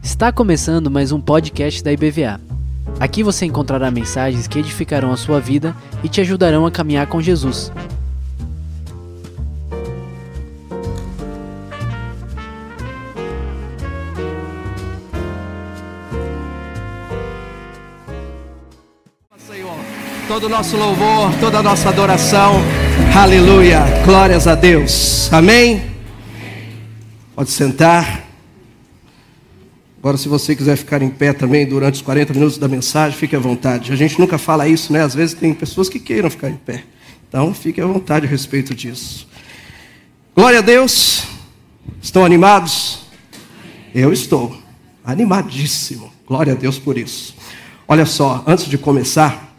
Está começando mais um podcast da IBVA. Aqui você encontrará mensagens que edificarão a sua vida e te ajudarão a caminhar com Jesus. Todo o nosso louvor, toda a nossa adoração, aleluia, glórias a Deus, amém? Pode sentar. Agora, se você quiser ficar em pé também durante os 40 minutos da mensagem, fique à vontade. A gente nunca fala isso, né? Às vezes tem pessoas que queiram ficar em pé. Então, fique à vontade a respeito disso. Glória a Deus. Estão animados? Eu estou animadíssimo. Glória a Deus por isso. Olha só, antes de começar,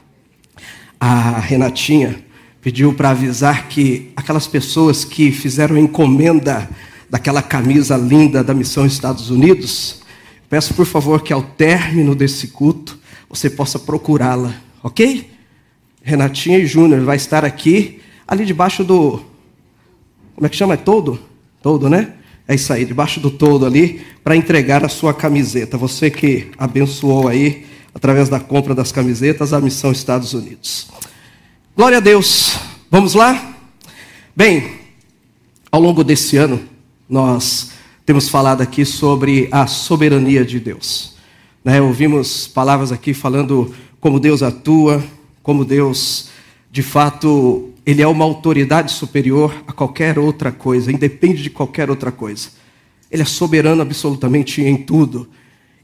a Renatinha pediu para avisar que aquelas pessoas que fizeram encomenda daquela camisa linda da Missão Estados Unidos, peço por favor que ao término desse culto você possa procurá-la, ok? Renatinha e Júnior vai estar aqui, ali debaixo do. Como é que chama? É todo? Todo, né? É isso aí, debaixo do todo ali, para entregar a sua camiseta. Você que abençoou aí, através da compra das camisetas, a Missão Estados Unidos. Glória a Deus. Vamos lá? Bem, ao longo desse ano, nós temos falado aqui sobre a soberania de Deus. Né? Ouvimos palavras aqui falando como Deus atua, como Deus, de fato, Ele é uma autoridade superior a qualquer outra coisa, independe de qualquer outra coisa. Ele é soberano absolutamente em tudo.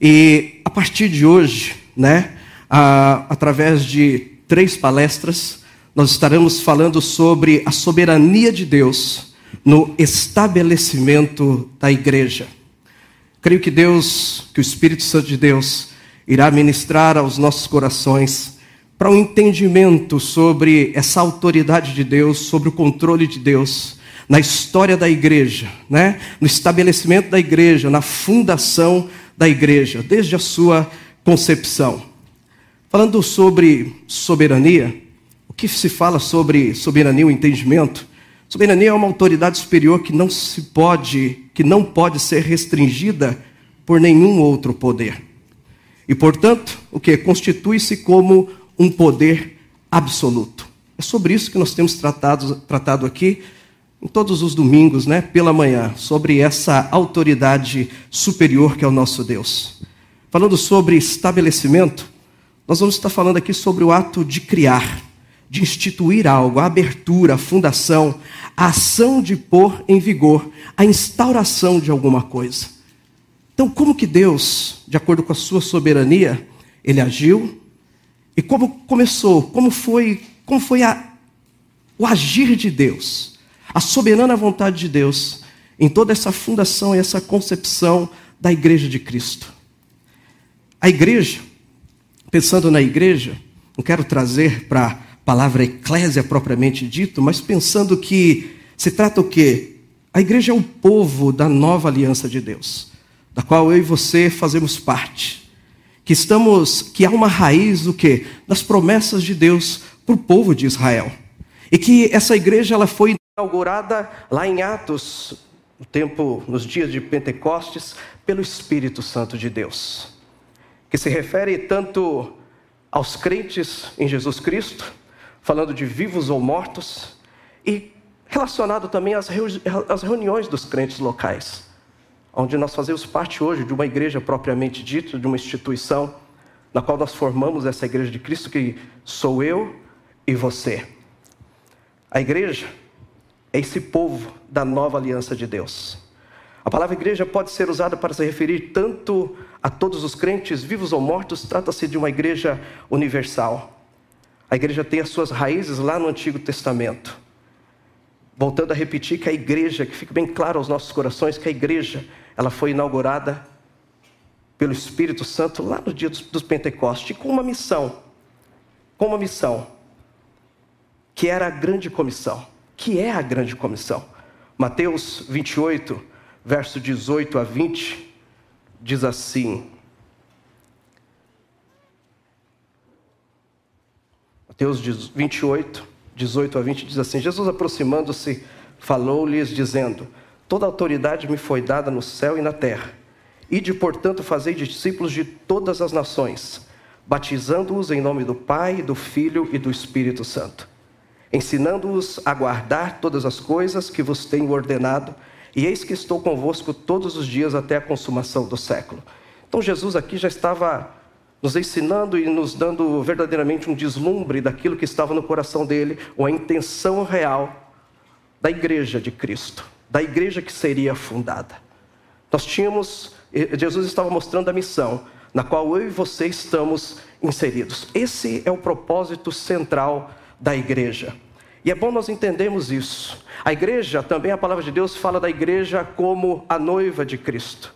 E a partir de hoje, né, a, através de três palestras, nós estaremos falando sobre a soberania de Deus no estabelecimento da igreja. Creio que Deus, que o Espírito Santo de Deus, irá ministrar aos nossos corações para um entendimento sobre essa autoridade de Deus, sobre o controle de Deus na história da igreja, né? no estabelecimento da igreja, na fundação da igreja, desde a sua concepção. Falando sobre soberania, que se fala sobre soberania, o entendimento? Soberania é uma autoridade superior que não se pode, que não pode ser restringida por nenhum outro poder. E, portanto, o que constitui-se como um poder absoluto. É sobre isso que nós temos tratado, tratado aqui em todos os domingos, né, pela manhã, sobre essa autoridade superior que é o nosso Deus. Falando sobre estabelecimento, nós vamos estar falando aqui sobre o ato de criar, de instituir algo, a abertura, a fundação, a ação de pôr em vigor, a instauração de alguma coisa. Então, como que Deus, de acordo com a sua soberania, ele agiu e como começou, como foi, como foi a, o agir de Deus, a soberana vontade de Deus em toda essa fundação e essa concepção da igreja de Cristo. A igreja, pensando na igreja, não quero trazer para palavra eclésia propriamente dito, mas pensando que se trata o quê? A igreja é o povo da nova aliança de Deus, da qual eu e você fazemos parte. Que estamos, que há uma raiz o quê? Das promessas de Deus para o povo de Israel. E que essa igreja ela foi inaugurada lá em Atos, no tempo, nos dias de Pentecostes, pelo Espírito Santo de Deus. Que se refere tanto aos crentes em Jesus Cristo, falando de vivos ou mortos, e relacionado também às, reuniões dos crentes locais, onde nós fazemos parte hoje de uma igreja propriamente dita, de uma instituição, na qual nós formamos essa igreja de Cristo, que sou eu e você. A igreja é esse povo da nova aliança de Deus. A palavra igreja pode ser usada para se referir tanto a todos os crentes, vivos ou mortos, trata-se de uma igreja universal. A igreja tem as suas raízes lá no Antigo Testamento. Voltando a repetir que a igreja, que fique bem claro aos nossos corações, que a igreja, ela foi inaugurada pelo Espírito Santo lá no dia dos Pentecostes, com uma missão, com uma missão, que era a grande comissão, que é a grande comissão. Mateus 28, verso 18 a 20, diz assim: Mateus 28, 18 a 20 diz assim: Jesus aproximando-se, falou-lhes, dizendo: Toda autoridade me foi dada no céu e na terra. Ide, portanto, fazei discípulos de todas as nações, batizando-os em nome do Pai, do Filho e do Espírito Santo, ensinando-os a guardar todas as coisas que vos tenho ordenado, e eis que estou convosco todos os dias até a consumação do século. Então, Jesus aqui já estava nos ensinando e nos dando verdadeiramente um deslumbre daquilo que estava no coração dele, ou a intenção real da igreja de Cristo da igreja que seria fundada. Nós tínhamos, Jesus estava mostrando a missão na qual eu e você estamos inseridos. Esse é o propósito central da igreja. E é bom nós entendermos isso. A igreja, também a palavra de Deus fala da igreja como a noiva de Cristo.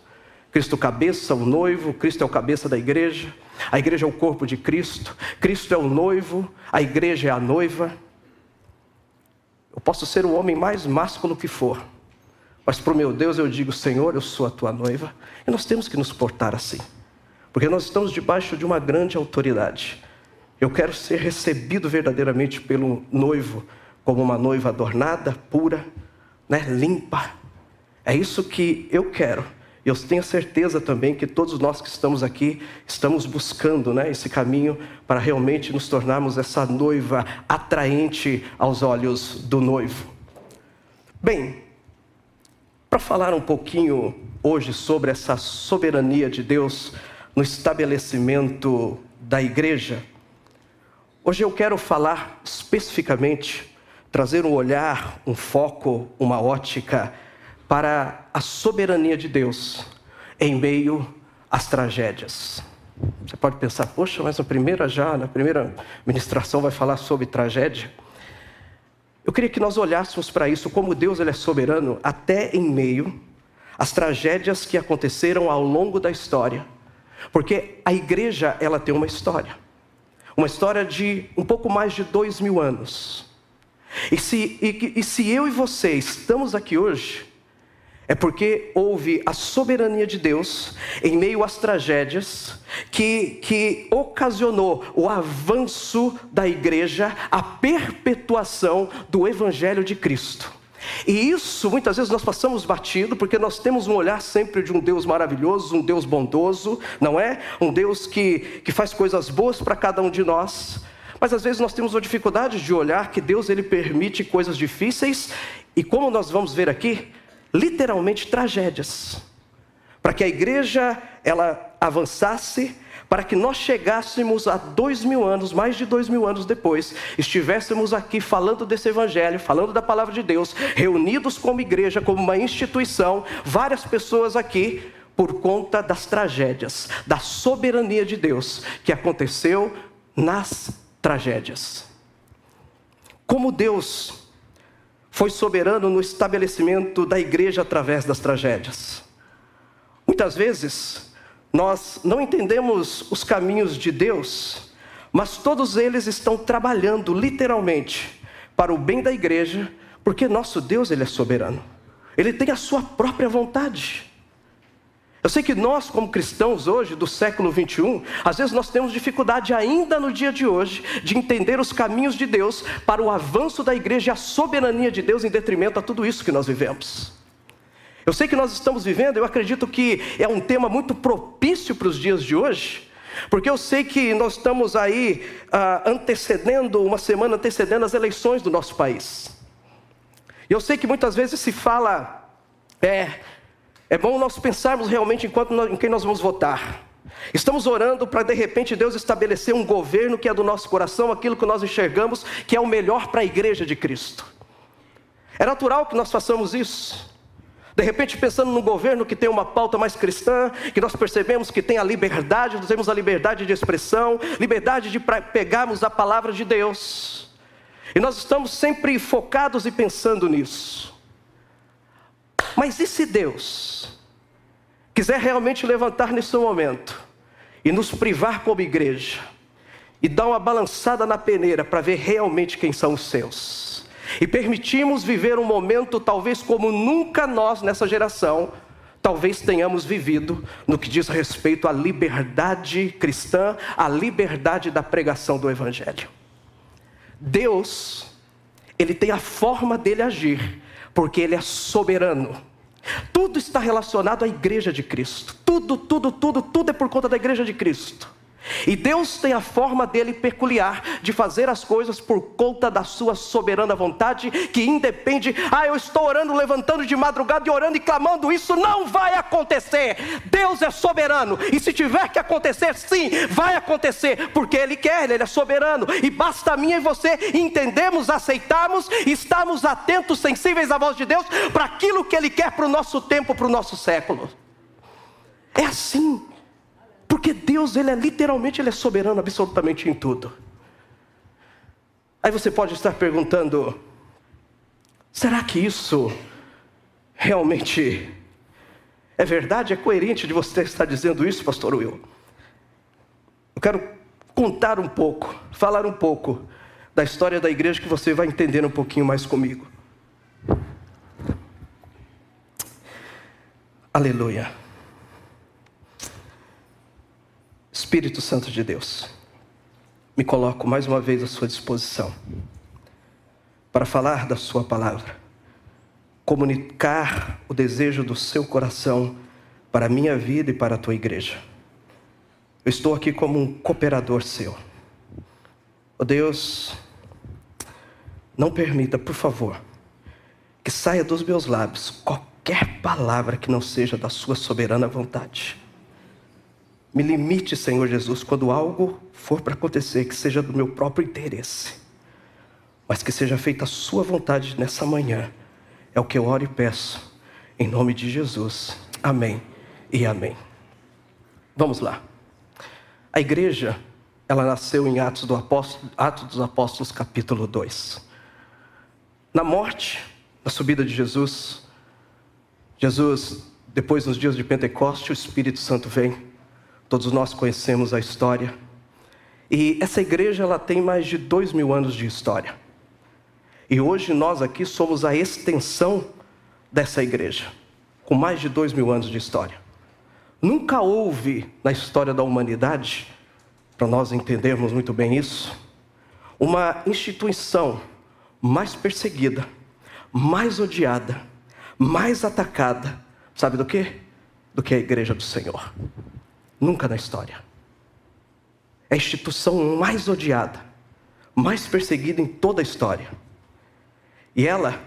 Cristo cabeça, o noivo, Cristo é o cabeça da igreja. A igreja é o corpo de Cristo. Cristo é o noivo, a igreja é a noiva. Eu posso ser o homem mais másculo que for, mas para o meu Deus eu digo: Senhor, eu sou a tua noiva. E nós temos que nos portar assim, porque nós estamos debaixo de uma grande autoridade. Eu quero ser recebido verdadeiramente pelo noivo, como uma noiva adornada, pura, né, limpa. É isso que eu quero. Eu tenho certeza também que todos nós que estamos aqui estamos buscando né, esse caminho para realmente nos tornarmos essa noiva atraente aos olhos do noivo. Bem, para falar um pouquinho hoje sobre essa soberania de Deus no estabelecimento da igreja, hoje eu quero falar especificamente, trazer um olhar, um foco, uma ótica para a soberania de Deus em meio às tragédias. Você pode pensar, poxa, mas na primeira já, na primeira ministração vai falar sobre tragédia. Eu queria que nós olhássemos para isso, como Deus ele é soberano, até em meio às tragédias que aconteceram ao longo da história. Porque a igreja, ela tem uma história. Uma história de um pouco mais de dois mil anos. E se, e, e se eu e você estamos aqui hoje, é porque houve a soberania de Deus em meio às tragédias que, que ocasionou o avanço da igreja, a perpetuação do Evangelho de Cristo. E isso muitas vezes nós passamos batido, porque nós temos um olhar sempre de um Deus maravilhoso, um Deus bondoso, não é? Um Deus que, que faz coisas boas para cada um de nós. Mas às vezes nós temos a dificuldade de olhar que Deus ele permite coisas difíceis, e como nós vamos ver aqui, literalmente tragédias, para que a igreja ela avançasse, para que nós chegássemos a dois mil anos, mais de dois mil anos depois, estivéssemos aqui falando desse evangelho, falando da palavra de Deus, reunidos como igreja, como uma instituição, várias pessoas aqui, por conta das tragédias, da soberania de Deus que aconteceu nas tragédias. Como Deus foi soberano no estabelecimento da igreja através das tragédias. Muitas vezes, nós não entendemos os caminhos de Deus, mas todos eles estão trabalhando literalmente para o bem da igreja, porque nosso Deus ele é soberano. Ele tem a sua própria vontade. Eu sei que nós, como cristãos hoje, do século 21, às vezes nós temos dificuldade ainda no dia de hoje de entender os caminhos de Deus para o avanço da igreja e a soberania de Deus em detrimento a tudo isso que nós vivemos. Eu sei que nós estamos vivendo, eu acredito que é um tema muito propício para os dias de hoje, porque eu sei que nós estamos aí ah, antecedendo, uma semana antecedendo as eleições do nosso país. E eu sei que muitas vezes se fala, é, é bom nós pensarmos realmente enquanto nós, em quem nós vamos votar. Estamos orando para de repente Deus estabelecer um governo que é do nosso coração, aquilo que nós enxergamos que é o melhor para a igreja de Cristo. É natural que nós façamos isso. De repente, pensando num governo que tem uma pauta mais cristã, que nós percebemos que tem a liberdade, nós temos a liberdade de expressão, liberdade de pegarmos a palavra de Deus. E nós estamos sempre focados e pensando nisso. Mas e se Deus quiser realmente levantar nesse momento e nos privar como igreja e dar uma balançada na peneira para ver realmente quem são os seus e permitimos viver um momento talvez como nunca nós nessa geração talvez tenhamos vivido no que diz respeito à liberdade cristã, à liberdade da pregação do evangelho. Deus, ele tem a forma dele agir, porque ele é soberano. Tudo está relacionado à igreja de Cristo. Tudo, tudo, tudo, tudo é por conta da igreja de Cristo. E Deus tem a forma dele peculiar de fazer as coisas por conta da sua soberana vontade, que independe, ah, eu estou orando, levantando de madrugada e orando e clamando, isso não vai acontecer. Deus é soberano, e se tiver que acontecer, sim, vai acontecer, porque Ele quer, Ele é soberano, e basta a mim e você entendermos, aceitarmos, estarmos atentos, sensíveis à voz de Deus, para aquilo que Ele quer para o nosso tempo, para o nosso século. É assim. Porque Deus, ele é literalmente, ele é soberano absolutamente em tudo. Aí você pode estar perguntando: será que isso realmente é verdade? É coerente de você estar dizendo isso, pastor Will? Eu quero contar um pouco, falar um pouco da história da igreja que você vai entender um pouquinho mais comigo. Aleluia. Espírito Santo de Deus, me coloco mais uma vez à sua disposição para falar da Sua palavra, comunicar o desejo do seu coração para a minha vida e para a tua igreja. Eu estou aqui como um cooperador seu. Oh Deus, não permita, por favor, que saia dos meus lábios qualquer palavra que não seja da Sua soberana vontade. Me limite, Senhor Jesus, quando algo for para acontecer, que seja do meu próprio interesse, mas que seja feita a Sua vontade nessa manhã. É o que eu oro e peço, em nome de Jesus. Amém e amém. Vamos lá. A igreja, ela nasceu em Atos, do Apóstolo, Atos dos Apóstolos, capítulo 2. Na morte, na subida de Jesus, Jesus, depois nos dias de Pentecoste, o Espírito Santo vem Todos nós conhecemos a história. E essa igreja ela tem mais de dois mil anos de história. E hoje nós aqui somos a extensão dessa igreja, com mais de dois mil anos de história. Nunca houve na história da humanidade, para nós entendermos muito bem isso, uma instituição mais perseguida, mais odiada, mais atacada, sabe do que? Do que a igreja do Senhor. Nunca na história. É a instituição mais odiada, mais perseguida em toda a história. E ela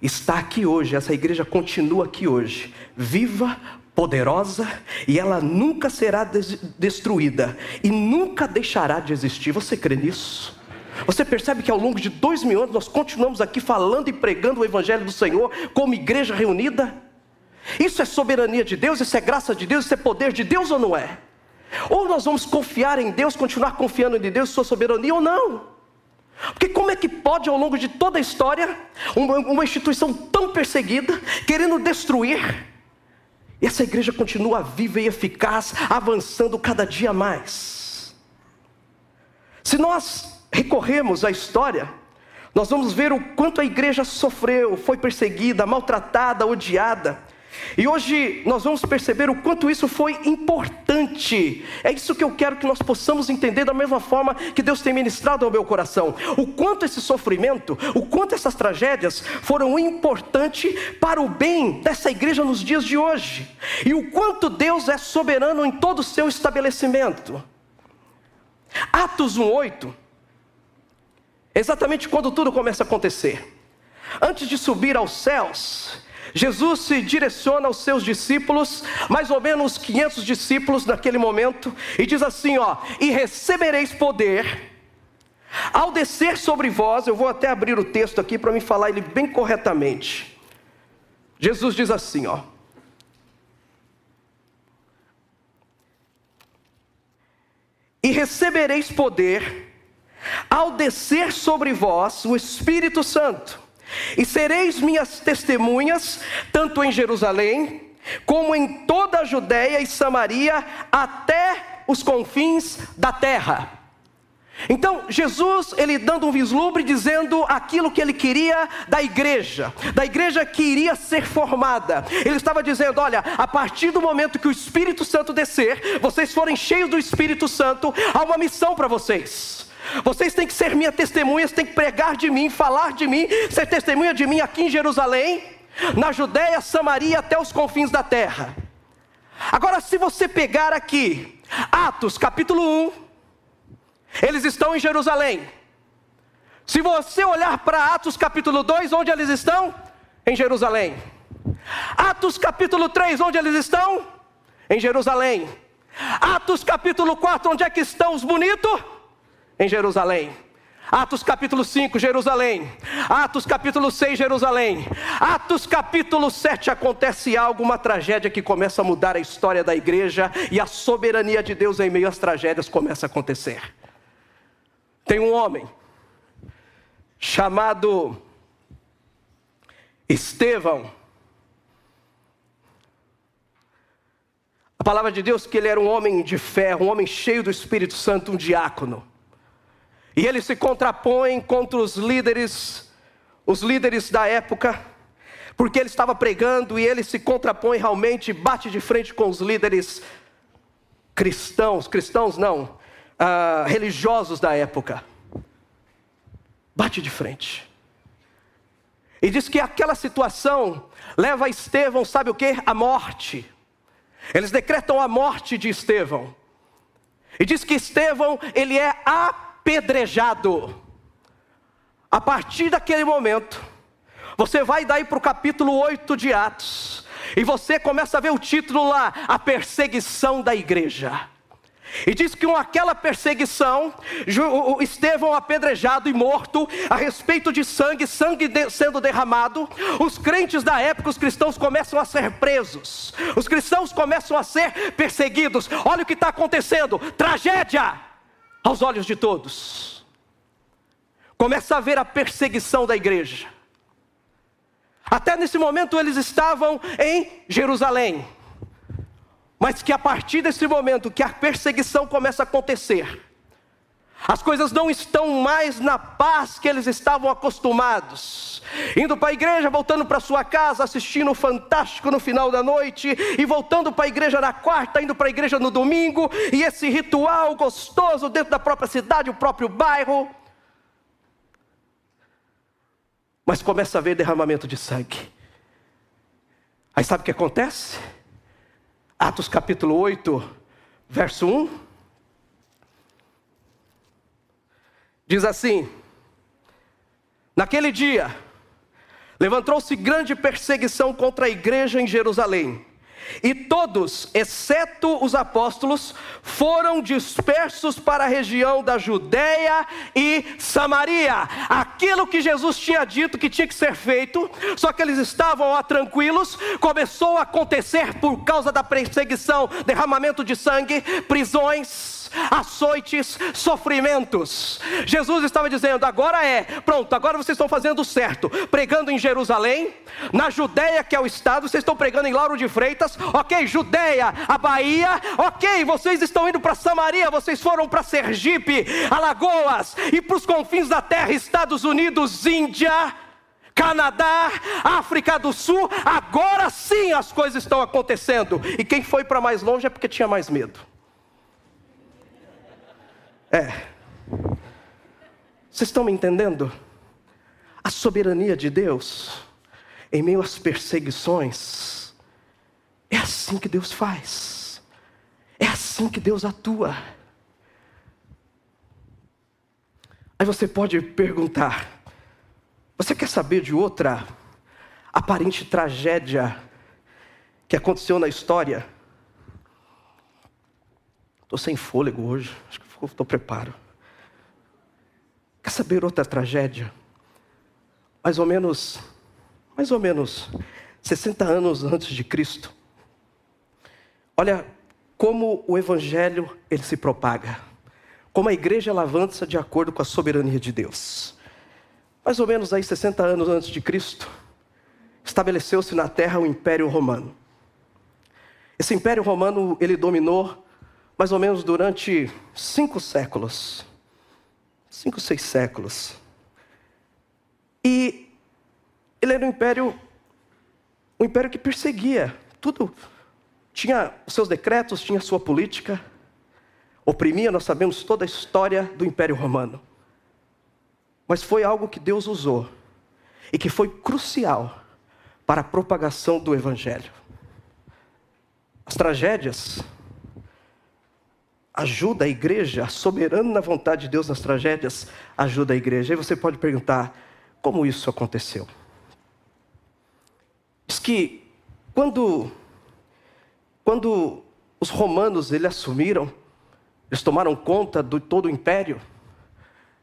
está aqui hoje, essa igreja continua aqui hoje, viva, poderosa, e ela nunca será destruída e nunca deixará de existir. Você crê nisso? Você percebe que ao longo de dois mil anos nós continuamos aqui falando e pregando o Evangelho do Senhor como igreja reunida? Isso é soberania de Deus, isso é graça de Deus, isso é poder de Deus ou não é? Ou nós vamos confiar em Deus, continuar confiando em Deus, sua soberania ou não? Porque como é que pode, ao longo de toda a história, uma, uma instituição tão perseguida, querendo destruir, e essa igreja continua viva e eficaz, avançando cada dia mais? Se nós recorremos à história, nós vamos ver o quanto a igreja sofreu, foi perseguida, maltratada, odiada, e hoje nós vamos perceber o quanto isso foi importante. É isso que eu quero que nós possamos entender da mesma forma que Deus tem ministrado ao meu coração. O quanto esse sofrimento, o quanto essas tragédias foram importantes para o bem dessa igreja nos dias de hoje. E o quanto Deus é soberano em todo o seu estabelecimento. Atos 1:8 Exatamente quando tudo começa a acontecer. Antes de subir aos céus, Jesus se direciona aos seus discípulos, mais ou menos 500 discípulos naquele momento, e diz assim: ó, e recebereis poder. Ao descer sobre vós, eu vou até abrir o texto aqui para me falar ele bem corretamente. Jesus diz assim, ó: E recebereis poder ao descer sobre vós o Espírito Santo e sereis minhas testemunhas, tanto em Jerusalém, como em toda a Judéia e Samaria, até os confins da terra. Então, Jesus, ele dando um vislumbre, dizendo aquilo que ele queria da igreja, da igreja que iria ser formada. Ele estava dizendo: olha, a partir do momento que o Espírito Santo descer, vocês forem cheios do Espírito Santo, há uma missão para vocês. Vocês têm que ser minha testemunhas, têm que pregar de mim, falar de mim, ser testemunha de mim aqui em Jerusalém, na Judéia, Samaria até os confins da terra. Agora, se você pegar aqui, Atos capítulo 1, eles estão em Jerusalém. Se você olhar para Atos capítulo 2, onde eles estão? Em Jerusalém. Atos capítulo 3, onde eles estão? Em Jerusalém. Atos capítulo 4, onde é que estão os bonitos? Em Jerusalém. Atos capítulo 5, Jerusalém. Atos capítulo 6, Jerusalém. Atos capítulo 7, acontece algo, uma tragédia que começa a mudar a história da igreja e a soberania de Deus em meio às tragédias começa a acontecer. Tem um homem chamado Estevão. A palavra de Deus que ele era um homem de fé, um homem cheio do Espírito Santo, um diácono. E ele se contrapõe contra os líderes, os líderes da época, porque ele estava pregando e ele se contrapõe realmente, bate de frente com os líderes cristãos, cristãos não, ah, religiosos da época. Bate de frente. E diz que aquela situação leva Estevão, sabe o que? A morte. Eles decretam a morte de Estevão. E diz que Estevão, ele é a apedrejado. A partir daquele momento, você vai daí para o capítulo 8 de Atos, e você começa a ver o título lá: A Perseguição da Igreja. E diz que com aquela perseguição, Estevão apedrejado e morto, a respeito de sangue, sangue sendo derramado, os crentes da época, os cristãos começam a ser presos, os cristãos começam a ser perseguidos. Olha o que está acontecendo: tragédia aos olhos de todos. Começa a ver a perseguição da igreja. Até nesse momento eles estavam em Jerusalém. Mas que a partir desse momento que a perseguição começa a acontecer, as coisas não estão mais na paz que eles estavam acostumados. Indo para a igreja, voltando para sua casa, assistindo o Fantástico no final da noite, e voltando para a igreja na quarta, indo para a igreja no domingo, e esse ritual gostoso dentro da própria cidade, o próprio bairro. Mas começa a haver derramamento de sangue. Aí sabe o que acontece? Atos capítulo 8, verso 1. Diz assim: Naquele dia, levantou-se grande perseguição contra a igreja em Jerusalém. E todos, exceto os apóstolos, foram dispersos para a região da Judéia e Samaria. Aquilo que Jesus tinha dito que tinha que ser feito, só que eles estavam lá tranquilos, começou a acontecer por causa da perseguição, derramamento de sangue, prisões açoites, sofrimentos. Jesus estava dizendo: agora é, pronto, agora vocês estão fazendo certo, pregando em Jerusalém, na Judéia, que é o estado, vocês estão pregando em Lauro de Freitas, ok, Judéia, a Bahia, ok, vocês estão indo para Samaria, vocês foram para Sergipe, Alagoas e para os confins da terra, Estados Unidos, Índia. Canadá, África do Sul, agora sim as coisas estão acontecendo. E quem foi para mais longe é porque tinha mais medo. É. Vocês estão me entendendo? A soberania de Deus, em meio às perseguições, é assim que Deus faz, é assim que Deus atua. Aí você pode perguntar: você quer saber de outra aparente tragédia que aconteceu na história? Estou sem fôlego hoje, acho que estou preparo. Quer saber outra tragédia? Mais ou menos, mais ou menos 60 anos antes de Cristo. Olha como o evangelho ele se propaga. Como a igreja ela avança de acordo com a soberania de Deus. Mais ou menos aí 60 anos antes de Cristo, estabeleceu-se na terra o Império Romano. Esse Império Romano ele dominou mais ou menos durante cinco séculos. Cinco, seis séculos. E ele era um império, um império que perseguia tudo. Tinha seus decretos, tinha sua política. Oprimia, nós sabemos toda a história do Império Romano. Mas foi algo que Deus usou e que foi crucial para a propagação do Evangelho. As tragédias ajuda a igreja, soberano na vontade de Deus nas tragédias, ajuda a igreja. E você pode perguntar, como isso aconteceu? Diz que quando, quando os romanos eles assumiram, eles tomaram conta de todo o império,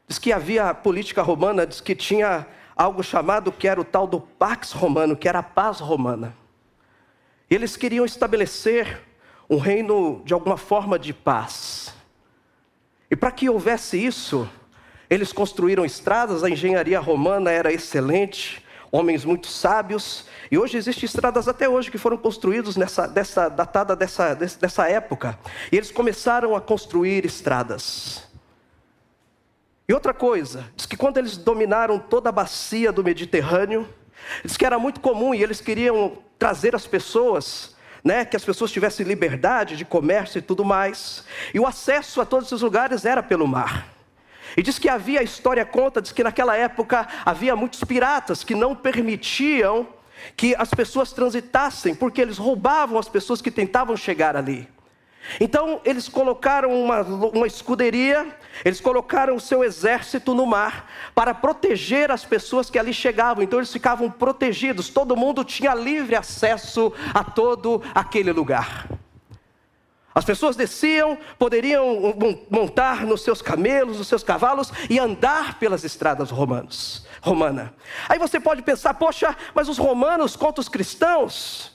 diz que havia a política romana, diz que tinha algo chamado que era o tal do Pax Romano, que era a paz romana. Eles queriam estabelecer um reino de alguma forma de paz. E para que houvesse isso, eles construíram estradas, a engenharia romana era excelente, homens muito sábios, e hoje existem estradas até hoje que foram construídas nessa dessa, datada dessa, dessa época. E eles começaram a construir estradas. E outra coisa, diz que quando eles dominaram toda a bacia do Mediterrâneo, diz que era muito comum e eles queriam trazer as pessoas né, que as pessoas tivessem liberdade de comércio e tudo mais. E o acesso a todos esses lugares era pelo mar. E diz que havia, a história conta, diz que naquela época havia muitos piratas que não permitiam que as pessoas transitassem, porque eles roubavam as pessoas que tentavam chegar ali. Então eles colocaram uma, uma escuderia, eles colocaram o seu exército no mar para proteger as pessoas que ali chegavam. Então eles ficavam protegidos, todo mundo tinha livre acesso a todo aquele lugar. As pessoas desciam, poderiam montar nos seus camelos, nos seus cavalos e andar pelas estradas romanas. Romana. Aí você pode pensar, poxa, mas os romanos contra os cristãos,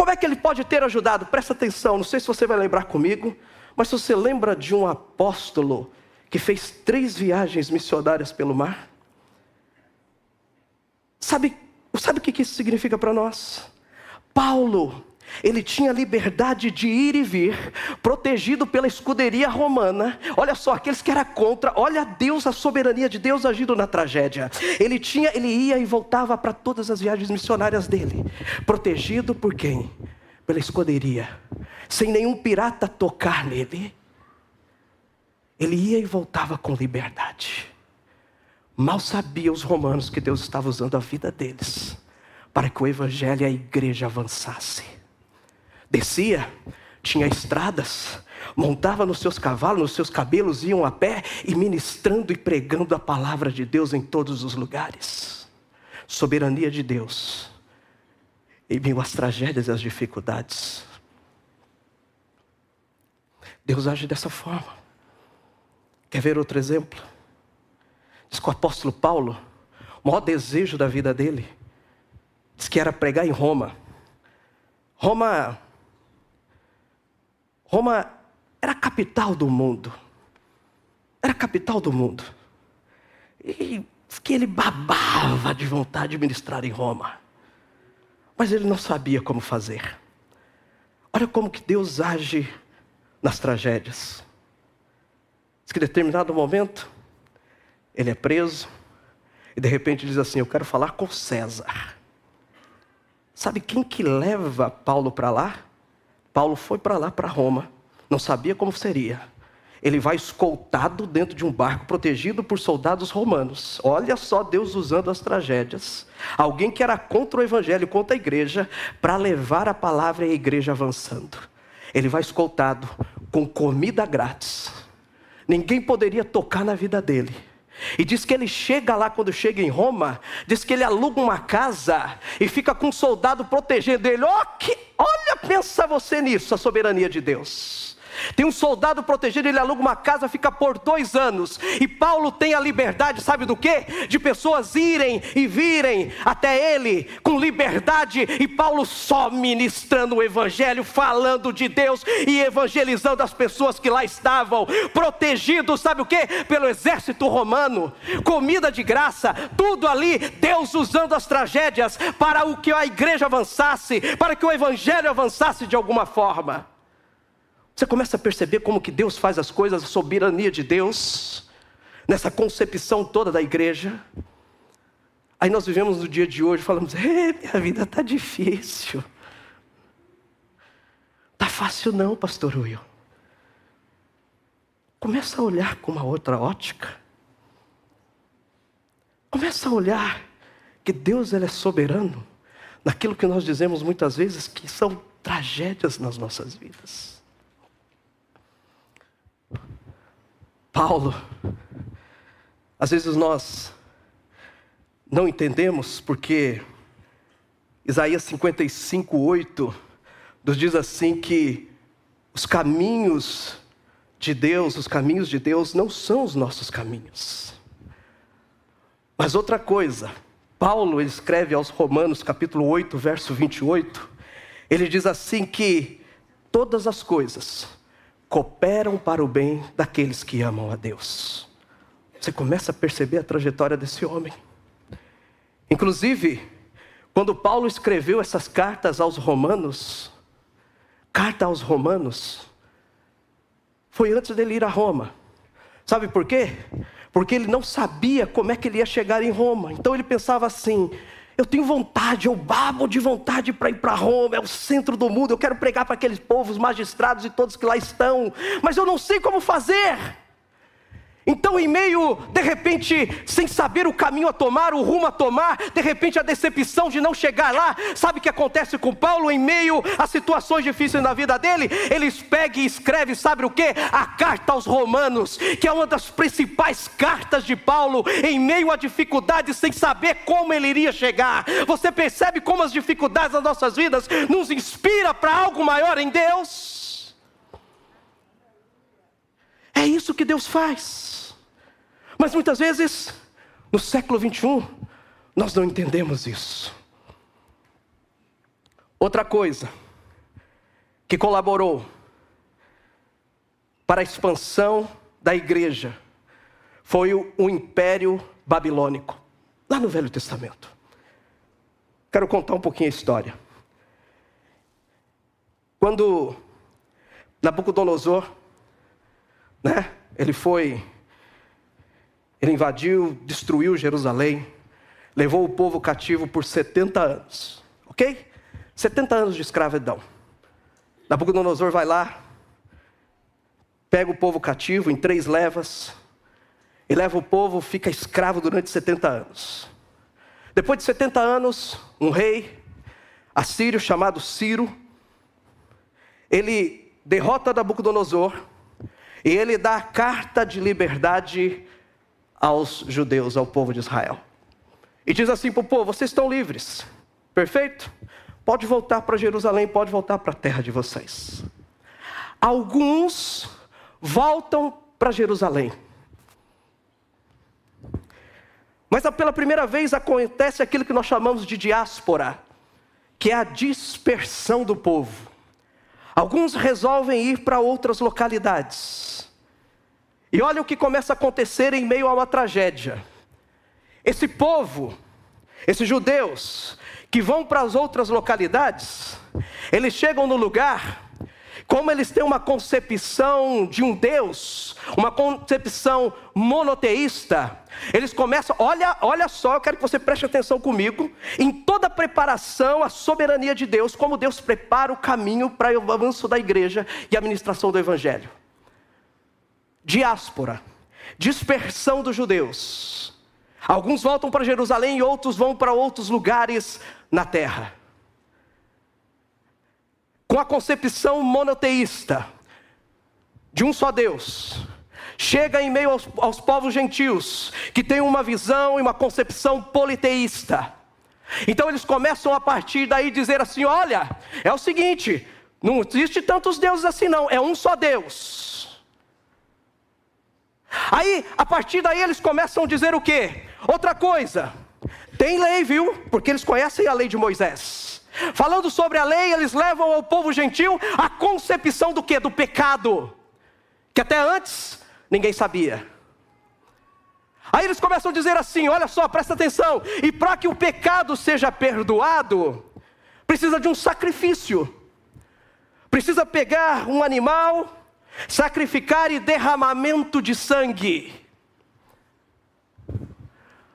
como é que ele pode ter ajudado? Presta atenção, não sei se você vai lembrar comigo, mas se você lembra de um apóstolo que fez três viagens missionárias pelo mar? Sabe, sabe o que isso significa para nós? Paulo ele tinha liberdade de ir e vir, protegido pela escuderia romana. Olha só, aqueles que eram contra, olha Deus, a soberania de Deus agindo na tragédia. Ele tinha, ele ia e voltava para todas as viagens missionárias dele, protegido por quem? Pela escuderia, sem nenhum pirata tocar nele. Ele ia e voltava com liberdade. Mal sabiam os romanos que Deus estava usando a vida deles para que o evangelho e a igreja avançasse descia, tinha estradas, montava nos seus cavalos, nos seus cabelos, iam a pé e ministrando e pregando a palavra de Deus em todos os lugares. Soberania de Deus, em meio às tragédias e às dificuldades. Deus age dessa forma. Quer ver outro exemplo? Diz que o apóstolo Paulo, o maior desejo da vida dele, diz que era pregar em Roma. Roma Roma era a capital do mundo. Era a capital do mundo. E que ele babava de vontade de ministrar em Roma. Mas ele não sabia como fazer. Olha como que Deus age nas tragédias. Diz que em determinado momento, ele é preso, e de repente diz assim: Eu quero falar com César. Sabe quem que leva Paulo para lá? Paulo foi para lá, para Roma, não sabia como seria. Ele vai escoltado dentro de um barco protegido por soldados romanos. Olha só Deus usando as tragédias. Alguém que era contra o evangelho, contra a igreja, para levar a palavra e a igreja avançando. Ele vai escoltado com comida grátis. Ninguém poderia tocar na vida dele. E diz que ele chega lá quando chega em Roma, diz que ele aluga uma casa e fica com um soldado protegendo ele. Oh, que, olha, pensa você nisso, a soberania de Deus. Tem um soldado protegido, ele aluga uma casa, fica por dois anos. E Paulo tem a liberdade, sabe do que? De pessoas irem e virem até ele com liberdade. E Paulo só ministrando o evangelho, falando de Deus e evangelizando as pessoas que lá estavam, protegidos, sabe o que? Pelo exército romano, comida de graça, tudo ali, Deus usando as tragédias para o que a igreja avançasse, para que o evangelho avançasse de alguma forma. Você começa a perceber como que Deus faz as coisas, a soberania de Deus, nessa concepção toda da igreja. Aí nós vivemos no dia de hoje, falamos: minha vida está difícil. Está fácil não, pastor Will. Começa a olhar com uma outra ótica. Começa a olhar que Deus ele é soberano naquilo que nós dizemos muitas vezes que são tragédias nas nossas vidas. Paulo, às vezes nós não entendemos porque Isaías 55, 8 nos diz assim que os caminhos de Deus, os caminhos de Deus não são os nossos caminhos. Mas outra coisa, Paulo ele escreve aos Romanos, capítulo 8, verso 28, ele diz assim que todas as coisas cooperam para o bem daqueles que amam a Deus. Você começa a perceber a trajetória desse homem. Inclusive, quando Paulo escreveu essas cartas aos Romanos, carta aos Romanos, foi antes dele ir a Roma. Sabe por quê? Porque ele não sabia como é que ele ia chegar em Roma. Então ele pensava assim: eu tenho vontade, eu babo de vontade para ir para Roma, é o centro do mundo, eu quero pregar para aqueles povos magistrados e todos que lá estão, mas eu não sei como fazer. Então, em meio, de repente, sem saber o caminho a tomar, o rumo a tomar, de repente a decepção de não chegar lá, sabe o que acontece com Paulo? Em meio a situações difíceis na vida dele, ele pega e escreve, sabe o que? A carta aos Romanos, que é uma das principais cartas de Paulo, em meio a dificuldades, sem saber como ele iria chegar. Você percebe como as dificuldades das nossas vidas nos inspira para algo maior em Deus? É isso que Deus faz. Mas muitas vezes, no século 21, nós não entendemos isso. Outra coisa que colaborou para a expansão da igreja foi o, Império Babilônico, lá no Velho Testamento. Quero contar um pouquinho a história. Quando Nabucodonosor, né, ele foi ele invadiu, destruiu Jerusalém, levou o povo cativo por 70 anos. Ok? 70 anos de escravidão. Nabucodonosor vai lá, pega o povo cativo em três levas, e leva o povo, fica escravo durante 70 anos. Depois de 70 anos, um rei assírio chamado Ciro, ele derrota Nabucodonosor e ele dá a carta de liberdade aos judeus, ao povo de Israel. E diz assim para o povo: vocês estão livres, perfeito? Pode voltar para Jerusalém, pode voltar para a terra de vocês. Alguns voltam para Jerusalém. Mas pela primeira vez acontece aquilo que nós chamamos de diáspora, que é a dispersão do povo. Alguns resolvem ir para outras localidades. E olha o que começa a acontecer em meio a uma tragédia. Esse povo, esses judeus, que vão para as outras localidades, eles chegam no lugar, como eles têm uma concepção de um Deus, uma concepção monoteísta, eles começam, olha, olha só, eu quero que você preste atenção comigo, em toda a preparação, a soberania de Deus, como Deus prepara o caminho para o avanço da igreja e a administração do evangelho diáspora, dispersão dos judeus. Alguns voltam para Jerusalém e outros vão para outros lugares na terra. Com a concepção monoteísta de um só Deus, chega em meio aos, aos povos gentios que têm uma visão e uma concepção politeísta. Então eles começam a partir daí dizer assim: olha, é o seguinte, não existe tantos deuses assim não, é um só Deus. Aí, a partir daí, eles começam a dizer o quê? Outra coisa, tem lei, viu? Porque eles conhecem a lei de Moisés. Falando sobre a lei, eles levam ao povo gentil a concepção do que? Do pecado, que até antes ninguém sabia. Aí eles começam a dizer assim: olha só, presta atenção, e para que o pecado seja perdoado, precisa de um sacrifício, precisa pegar um animal sacrificar e derramamento de sangue.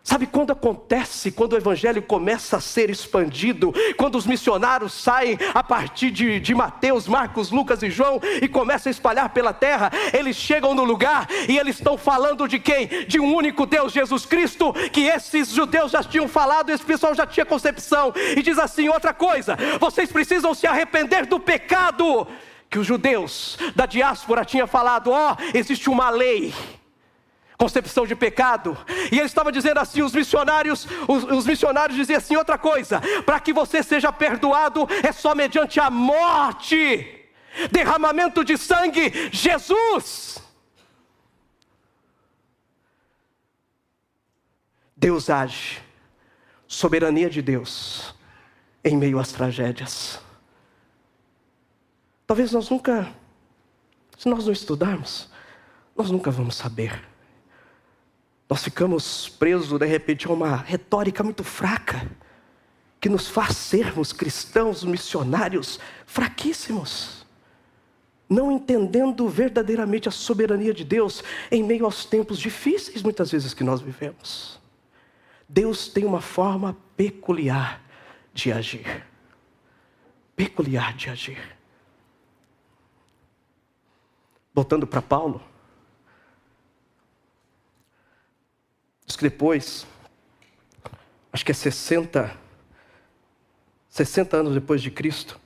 Sabe quando acontece, quando o evangelho começa a ser expandido, quando os missionários saem a partir de, de Mateus, Marcos, Lucas e João e começam a espalhar pela terra, eles chegam no lugar e eles estão falando de quem? De um único Deus, Jesus Cristo, que esses judeus já tinham falado, esse pessoal já tinha concepção, e diz assim: outra coisa, vocês precisam se arrepender do pecado que os judeus da diáspora tinham falado: ó, oh, existe uma lei concepção de pecado. E ele estava dizendo assim: os missionários, os, os missionários diziam assim outra coisa: para que você seja perdoado é só mediante a morte, derramamento de sangue, Jesus. Deus age, soberania de Deus, em meio às tragédias. Talvez nós nunca, se nós não estudarmos, nós nunca vamos saber. Nós ficamos presos, de repente, a uma retórica muito fraca, que nos faz sermos cristãos missionários fraquíssimos, não entendendo verdadeiramente a soberania de Deus em meio aos tempos difíceis, muitas vezes, que nós vivemos. Deus tem uma forma peculiar de agir. Peculiar de agir. Voltando para Paulo. Diz que depois, acho que é 60, 60 anos depois de Cristo,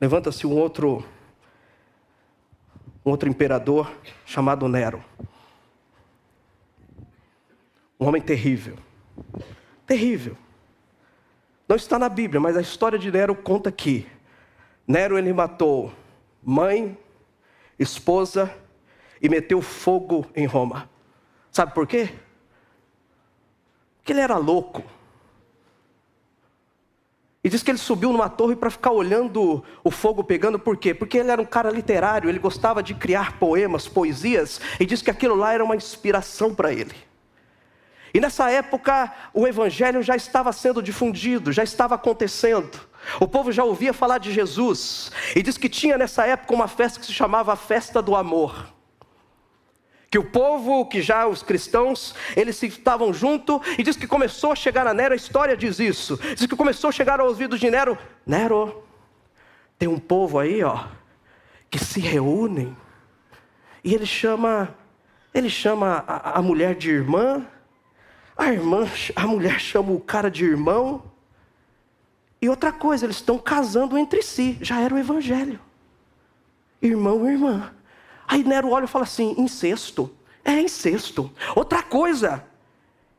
levanta-se um outro, um outro imperador chamado Nero. Um homem terrível. Terrível. Não está na Bíblia, mas a história de Nero conta que Nero ele matou mãe, esposa e meteu fogo em Roma. Sabe por quê? Porque ele era louco. E diz que ele subiu numa torre para ficar olhando o fogo pegando, por quê? Porque ele era um cara literário, ele gostava de criar poemas, poesias, e diz que aquilo lá era uma inspiração para ele. E nessa época, o evangelho já estava sendo difundido, já estava acontecendo. O povo já ouvia falar de Jesus, e diz que tinha nessa época uma festa que se chamava a Festa do Amor que o povo, que já os cristãos, eles estavam junto e diz que começou a chegar a Nero, a história diz isso. Diz que começou a chegar ao ouvido de Nero, Nero, tem um povo aí, ó, que se reúnem e ele chama, ele chama a, a mulher de irmã, a irmã, a mulher chama o cara de irmão. E outra coisa, eles estão casando entre si, já era o evangelho. Irmão e irmã. Aí Nero olha e fala assim: incesto. É incesto. Outra coisa,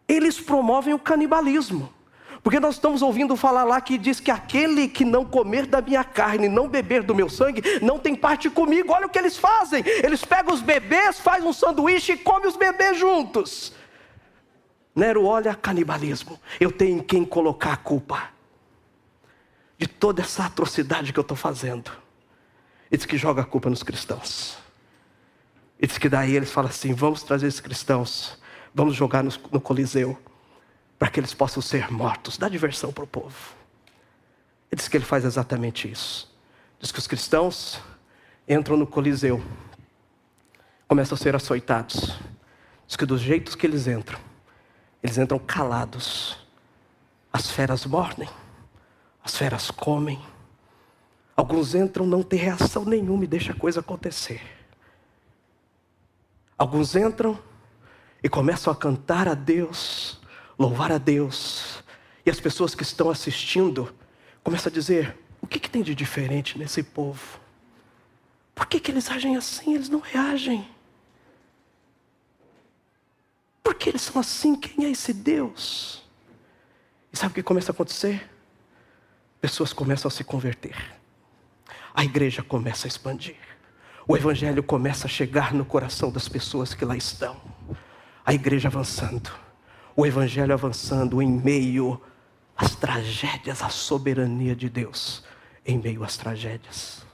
eles promovem o canibalismo. Porque nós estamos ouvindo falar lá que diz que aquele que não comer da minha carne, não beber do meu sangue, não tem parte comigo. Olha o que eles fazem. Eles pegam os bebês, fazem um sanduíche e comem os bebês juntos. Nero olha canibalismo. Eu tenho em quem colocar a culpa de toda essa atrocidade que eu estou fazendo. Ele diz que joga a culpa nos cristãos. E diz que daí eles falam assim: vamos trazer esses cristãos, vamos jogar no, no Coliseu, para que eles possam ser mortos. Dá diversão para o povo. Ele diz que ele faz exatamente isso. Diz que os cristãos entram no Coliseu, começam a ser açoitados. Diz que dos jeitos que eles entram, eles entram calados. As feras mordem, as feras comem. Alguns entram, não tem reação nenhuma e deixa a coisa acontecer. Alguns entram e começam a cantar a Deus, louvar a Deus. E as pessoas que estão assistindo começam a dizer: o que, que tem de diferente nesse povo? Por que, que eles agem assim? Eles não reagem. Por que eles são assim? Quem é esse Deus? E sabe o que começa a acontecer? Pessoas começam a se converter. A igreja começa a expandir o Evangelho começa a chegar no coração das pessoas que lá estão. A igreja avançando, o Evangelho avançando em meio às tragédias, à soberania de Deus, em meio às tragédias.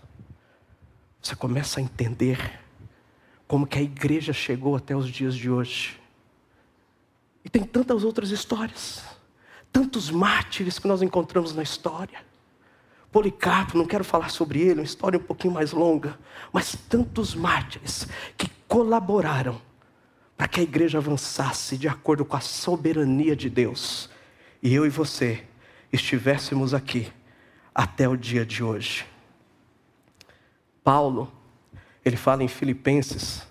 Você começa a entender como que a igreja chegou até os dias de hoje. E tem tantas outras histórias, tantos mártires que nós encontramos na história. Policarpo, não quero falar sobre ele, uma história um pouquinho mais longa, mas tantos mártires que colaboraram para que a igreja avançasse de acordo com a soberania de Deus e eu e você estivéssemos aqui até o dia de hoje. Paulo, ele fala em Filipenses,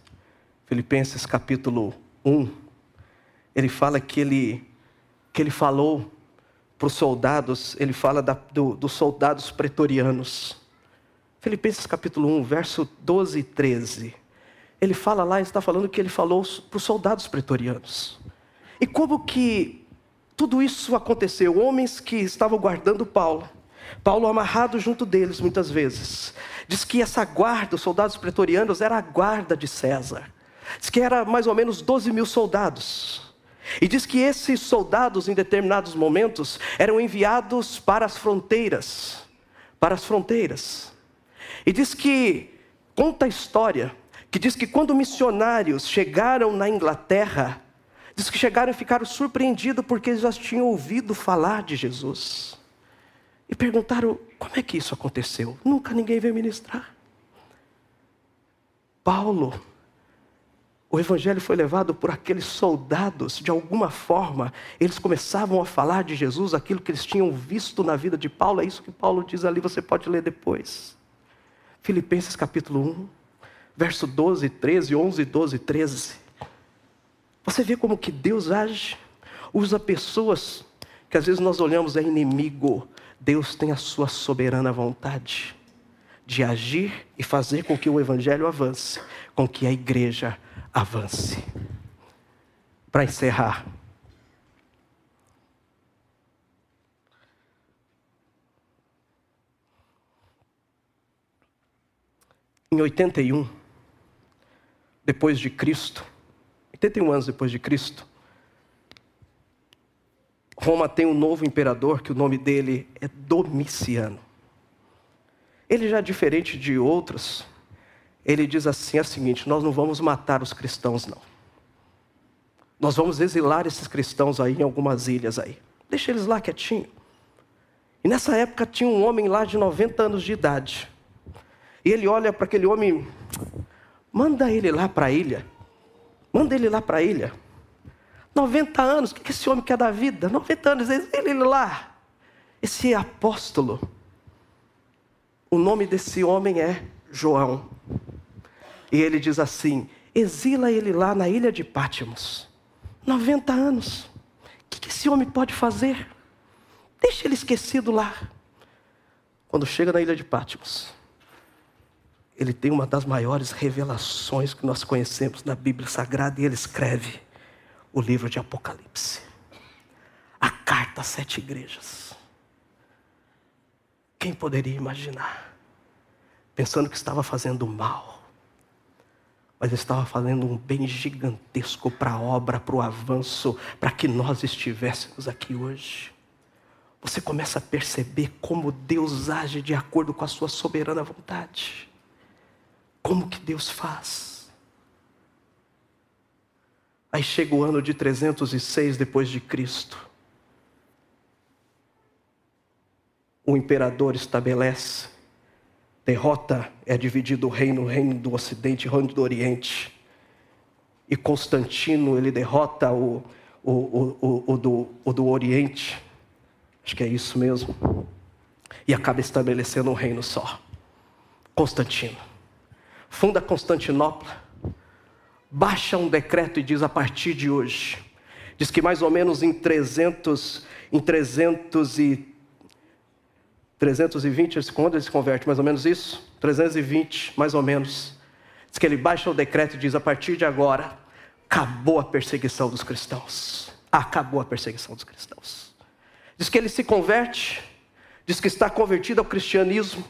Filipenses capítulo 1, ele fala que ele, que ele falou para os soldados, ele fala da, do, dos soldados pretorianos. Filipenses capítulo 1, verso 12 e 13. Ele fala lá, está falando que ele falou para os soldados pretorianos. E como que tudo isso aconteceu? Homens que estavam guardando Paulo, Paulo amarrado junto deles muitas vezes. Diz que essa guarda, os soldados pretorianos, era a guarda de César. Diz que era mais ou menos 12 mil soldados. E diz que esses soldados, em determinados momentos, eram enviados para as fronteiras. Para as fronteiras. E diz que, conta a história, que diz que quando missionários chegaram na Inglaterra, diz que chegaram e ficaram surpreendidos porque eles já tinham ouvido falar de Jesus. E perguntaram: como é que isso aconteceu? Nunca ninguém veio ministrar. Paulo, o evangelho foi levado por aqueles soldados, de alguma forma, eles começavam a falar de Jesus, aquilo que eles tinham visto na vida de Paulo, é isso que Paulo diz ali, você pode ler depois. Filipenses capítulo 1, verso 12, 13, 11, 12, 13. Você vê como que Deus age, usa pessoas que às vezes nós olhamos é inimigo, Deus tem a sua soberana vontade de agir e fazer com que o evangelho avance, com que a igreja avance. Para encerrar, em 81, depois de Cristo, 81 anos depois de Cristo, Roma tem um novo imperador que o nome dele é Domiciano. Ele já é diferente de outros, ele diz assim: é o seguinte, nós não vamos matar os cristãos, não. Nós vamos exilar esses cristãos aí em algumas ilhas aí. Deixa eles lá quietinho. E nessa época tinha um homem lá de 90 anos de idade. E ele olha para aquele homem, manda ele lá para a ilha. Manda ele lá para a ilha. 90 anos, o que esse homem quer da vida? 90 anos, ele lá. Esse apóstolo, o nome desse homem é João. E ele diz assim: exila ele lá na ilha de Pátimos. 90 anos. O que esse homem pode fazer? Deixa ele esquecido lá. Quando chega na ilha de Pátimos, ele tem uma das maiores revelações que nós conhecemos na Bíblia Sagrada e ele escreve o livro de Apocalipse. A carta às sete igrejas. Quem poderia imaginar? Pensando que estava fazendo mal, mas estava fazendo um bem gigantesco para a obra, para o avanço, para que nós estivéssemos aqui hoje. Você começa a perceber como Deus age de acordo com a sua soberana vontade. Como que Deus faz? Aí chega o ano de 306 depois de Cristo. O imperador estabelece, derrota é dividido o reino, o reino do Ocidente, o reino do Oriente. E Constantino ele derrota o, o, o, o, do, o do Oriente. Acho que é isso mesmo. E acaba estabelecendo um reino só. Constantino. Funda Constantinopla baixa um decreto e diz a partir de hoje. Diz que mais ou menos em 300, em 300 e 320, quando ele se converte, mais ou menos isso? 320, mais ou menos. Diz que ele baixa o decreto e diz: a partir de agora, acabou a perseguição dos cristãos. Acabou a perseguição dos cristãos. Diz que ele se converte, diz que está convertido ao cristianismo.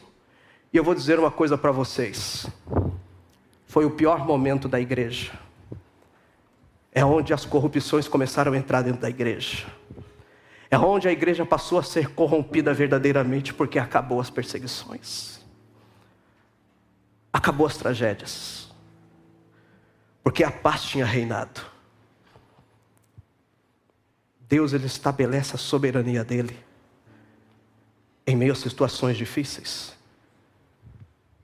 E eu vou dizer uma coisa para vocês foi o pior momento da igreja. É onde as corrupções começaram a entrar dentro da igreja. É onde a igreja passou a ser corrompida verdadeiramente porque acabou as perseguições. Acabou as tragédias. Porque a paz tinha reinado. Deus ele estabelece a soberania dele em meio a situações difíceis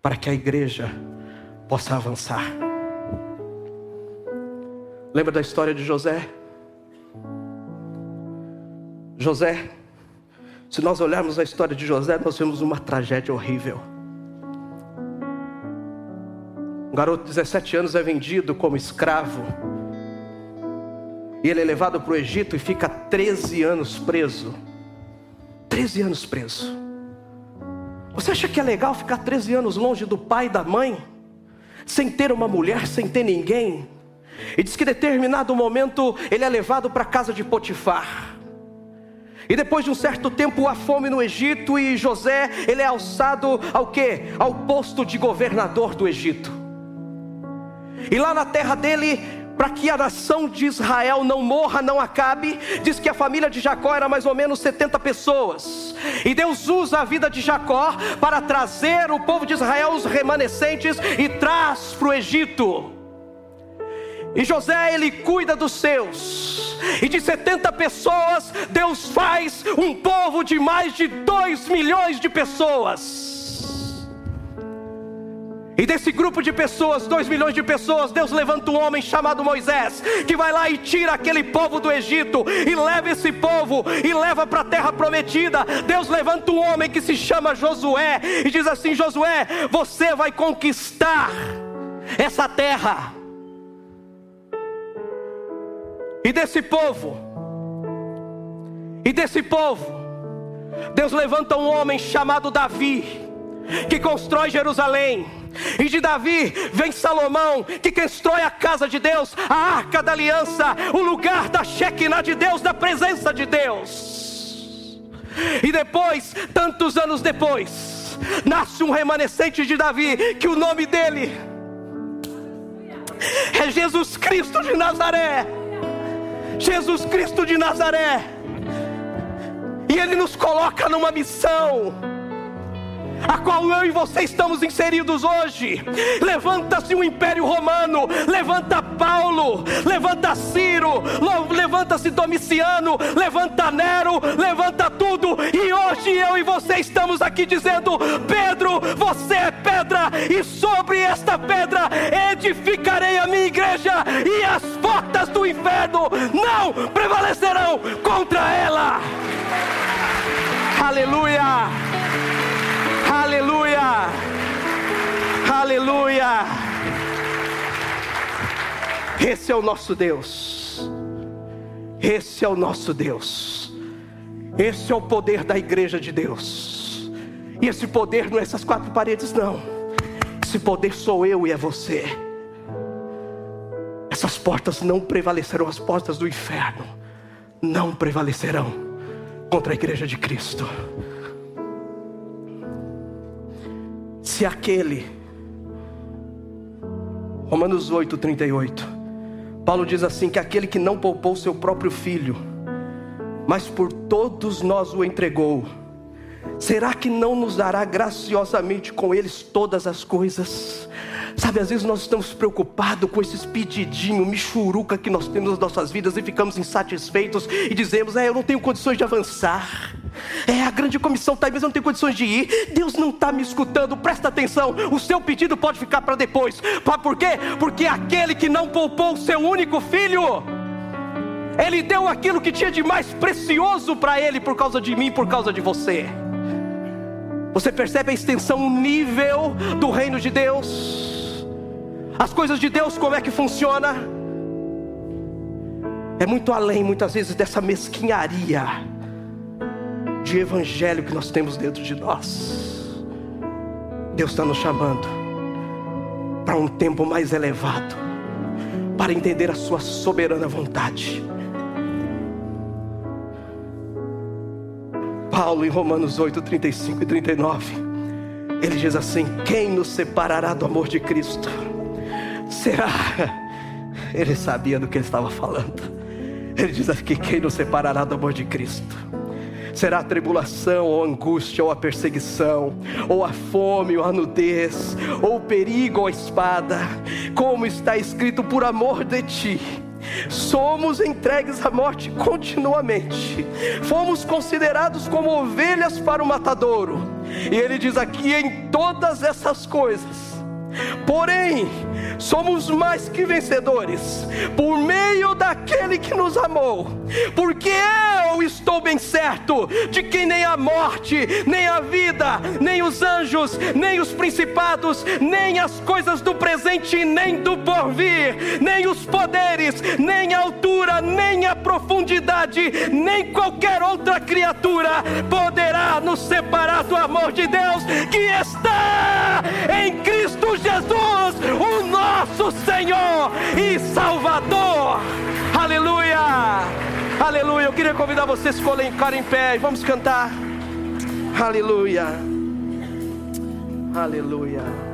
para que a igreja possa avançar. Lembra da história de José? José, se nós olharmos a história de José, nós vemos uma tragédia horrível. Um garoto de 17 anos é vendido como escravo. E ele é levado para o Egito e fica 13 anos preso. 13 anos preso. Você acha que é legal ficar 13 anos longe do pai e da mãe? Sem ter uma mulher, sem ter ninguém? E diz que em determinado momento ele é levado para a casa de Potifar. E depois de um certo tempo há fome no Egito e José, ele é alçado ao que? Ao posto de governador do Egito. E lá na terra dele, para que a nação de Israel não morra, não acabe, diz que a família de Jacó era mais ou menos 70 pessoas. E Deus usa a vida de Jacó para trazer o povo de Israel, os remanescentes, e traz para o Egito. E José, ele cuida dos seus. E de 70 pessoas, Deus faz um povo de mais de 2 milhões de pessoas. E desse grupo de pessoas, 2 milhões de pessoas, Deus levanta um homem chamado Moisés, que vai lá e tira aquele povo do Egito, e leva esse povo, e leva para a terra prometida. Deus levanta um homem que se chama Josué, e diz assim: Josué, você vai conquistar essa terra. E desse povo, e desse povo, Deus levanta um homem chamado Davi, que constrói Jerusalém. E de Davi vem Salomão, que constrói a casa de Deus, a arca da aliança, o lugar da Shekinah de Deus, da presença de Deus. E depois, tantos anos depois, nasce um remanescente de Davi, que o nome dele é Jesus Cristo de Nazaré. Jesus Cristo de Nazaré. E Ele nos coloca numa missão a qual eu e você estamos inseridos hoje. Levanta-se o Império Romano, levanta Paulo, levanta Ciro, levanta-se Domiciano, levanta Nero, levanta tudo. E hoje eu e você estamos aqui dizendo: Pedro, você é pedra, e sobre esta pedra edificarei a minha igreja, e as portas do inferno não prevalecerão contra ela. Aleluia! Aleluia! Aleluia! Esse é o nosso Deus. Esse é o nosso Deus. Esse é o poder da igreja de Deus. E esse poder não é essas quatro paredes, não. Esse poder sou eu e é você. Essas portas não prevalecerão, as portas do inferno não prevalecerão contra a igreja de Cristo. Se aquele, Romanos 8, 38, Paulo diz assim: que aquele que não poupou seu próprio filho, mas por todos nós o entregou, será que não nos dará graciosamente com eles todas as coisas? Sabe, às vezes nós estamos preocupados com esses pedidinhos, michuruca que nós temos nas nossas vidas e ficamos insatisfeitos e dizemos: é, eu não tenho condições de avançar. É, a grande comissão está aí, mas eu não tenho condições de ir. Deus não está me escutando, presta atenção. O seu pedido pode ficar para depois. Por quê? Porque aquele que não poupou o seu único filho, ele deu aquilo que tinha de mais precioso para ele por causa de mim, por causa de você. Você percebe a extensão, o nível do reino de Deus? As coisas de Deus, como é que funciona? É muito além, muitas vezes, dessa mesquinharia de evangelho que nós temos dentro de nós. Deus está nos chamando para um tempo mais elevado, para entender a Sua soberana vontade. Paulo, em Romanos 8, 35 e 39, ele diz assim: Quem nos separará do amor de Cristo? Será? Ele sabia do que ele estava falando. Ele diz aqui: quem nos separará do amor de Cristo? Será a tribulação, ou a angústia, ou a perseguição, ou a fome, ou a nudez, ou o perigo, ou a espada, como está escrito, por amor de ti. Somos entregues à morte continuamente, fomos considerados como ovelhas para o matadouro, e ele diz aqui: em todas essas coisas, porém, somos mais que vencedores por meio daquele que nos amou. Porque eu estou bem certo de que nem a morte, nem a vida, nem os anjos, nem os principados, nem as coisas do presente, nem do porvir, nem os poderes, nem a altura, nem a profundidade, nem qualquer outra criatura poderá nos separar do amor de Deus que está em Cristo Jesus, o nosso Senhor e Salvador. Aleluia! Aleluia! Eu queria convidar vocês a colocarem em pé vamos cantar. Aleluia! Aleluia!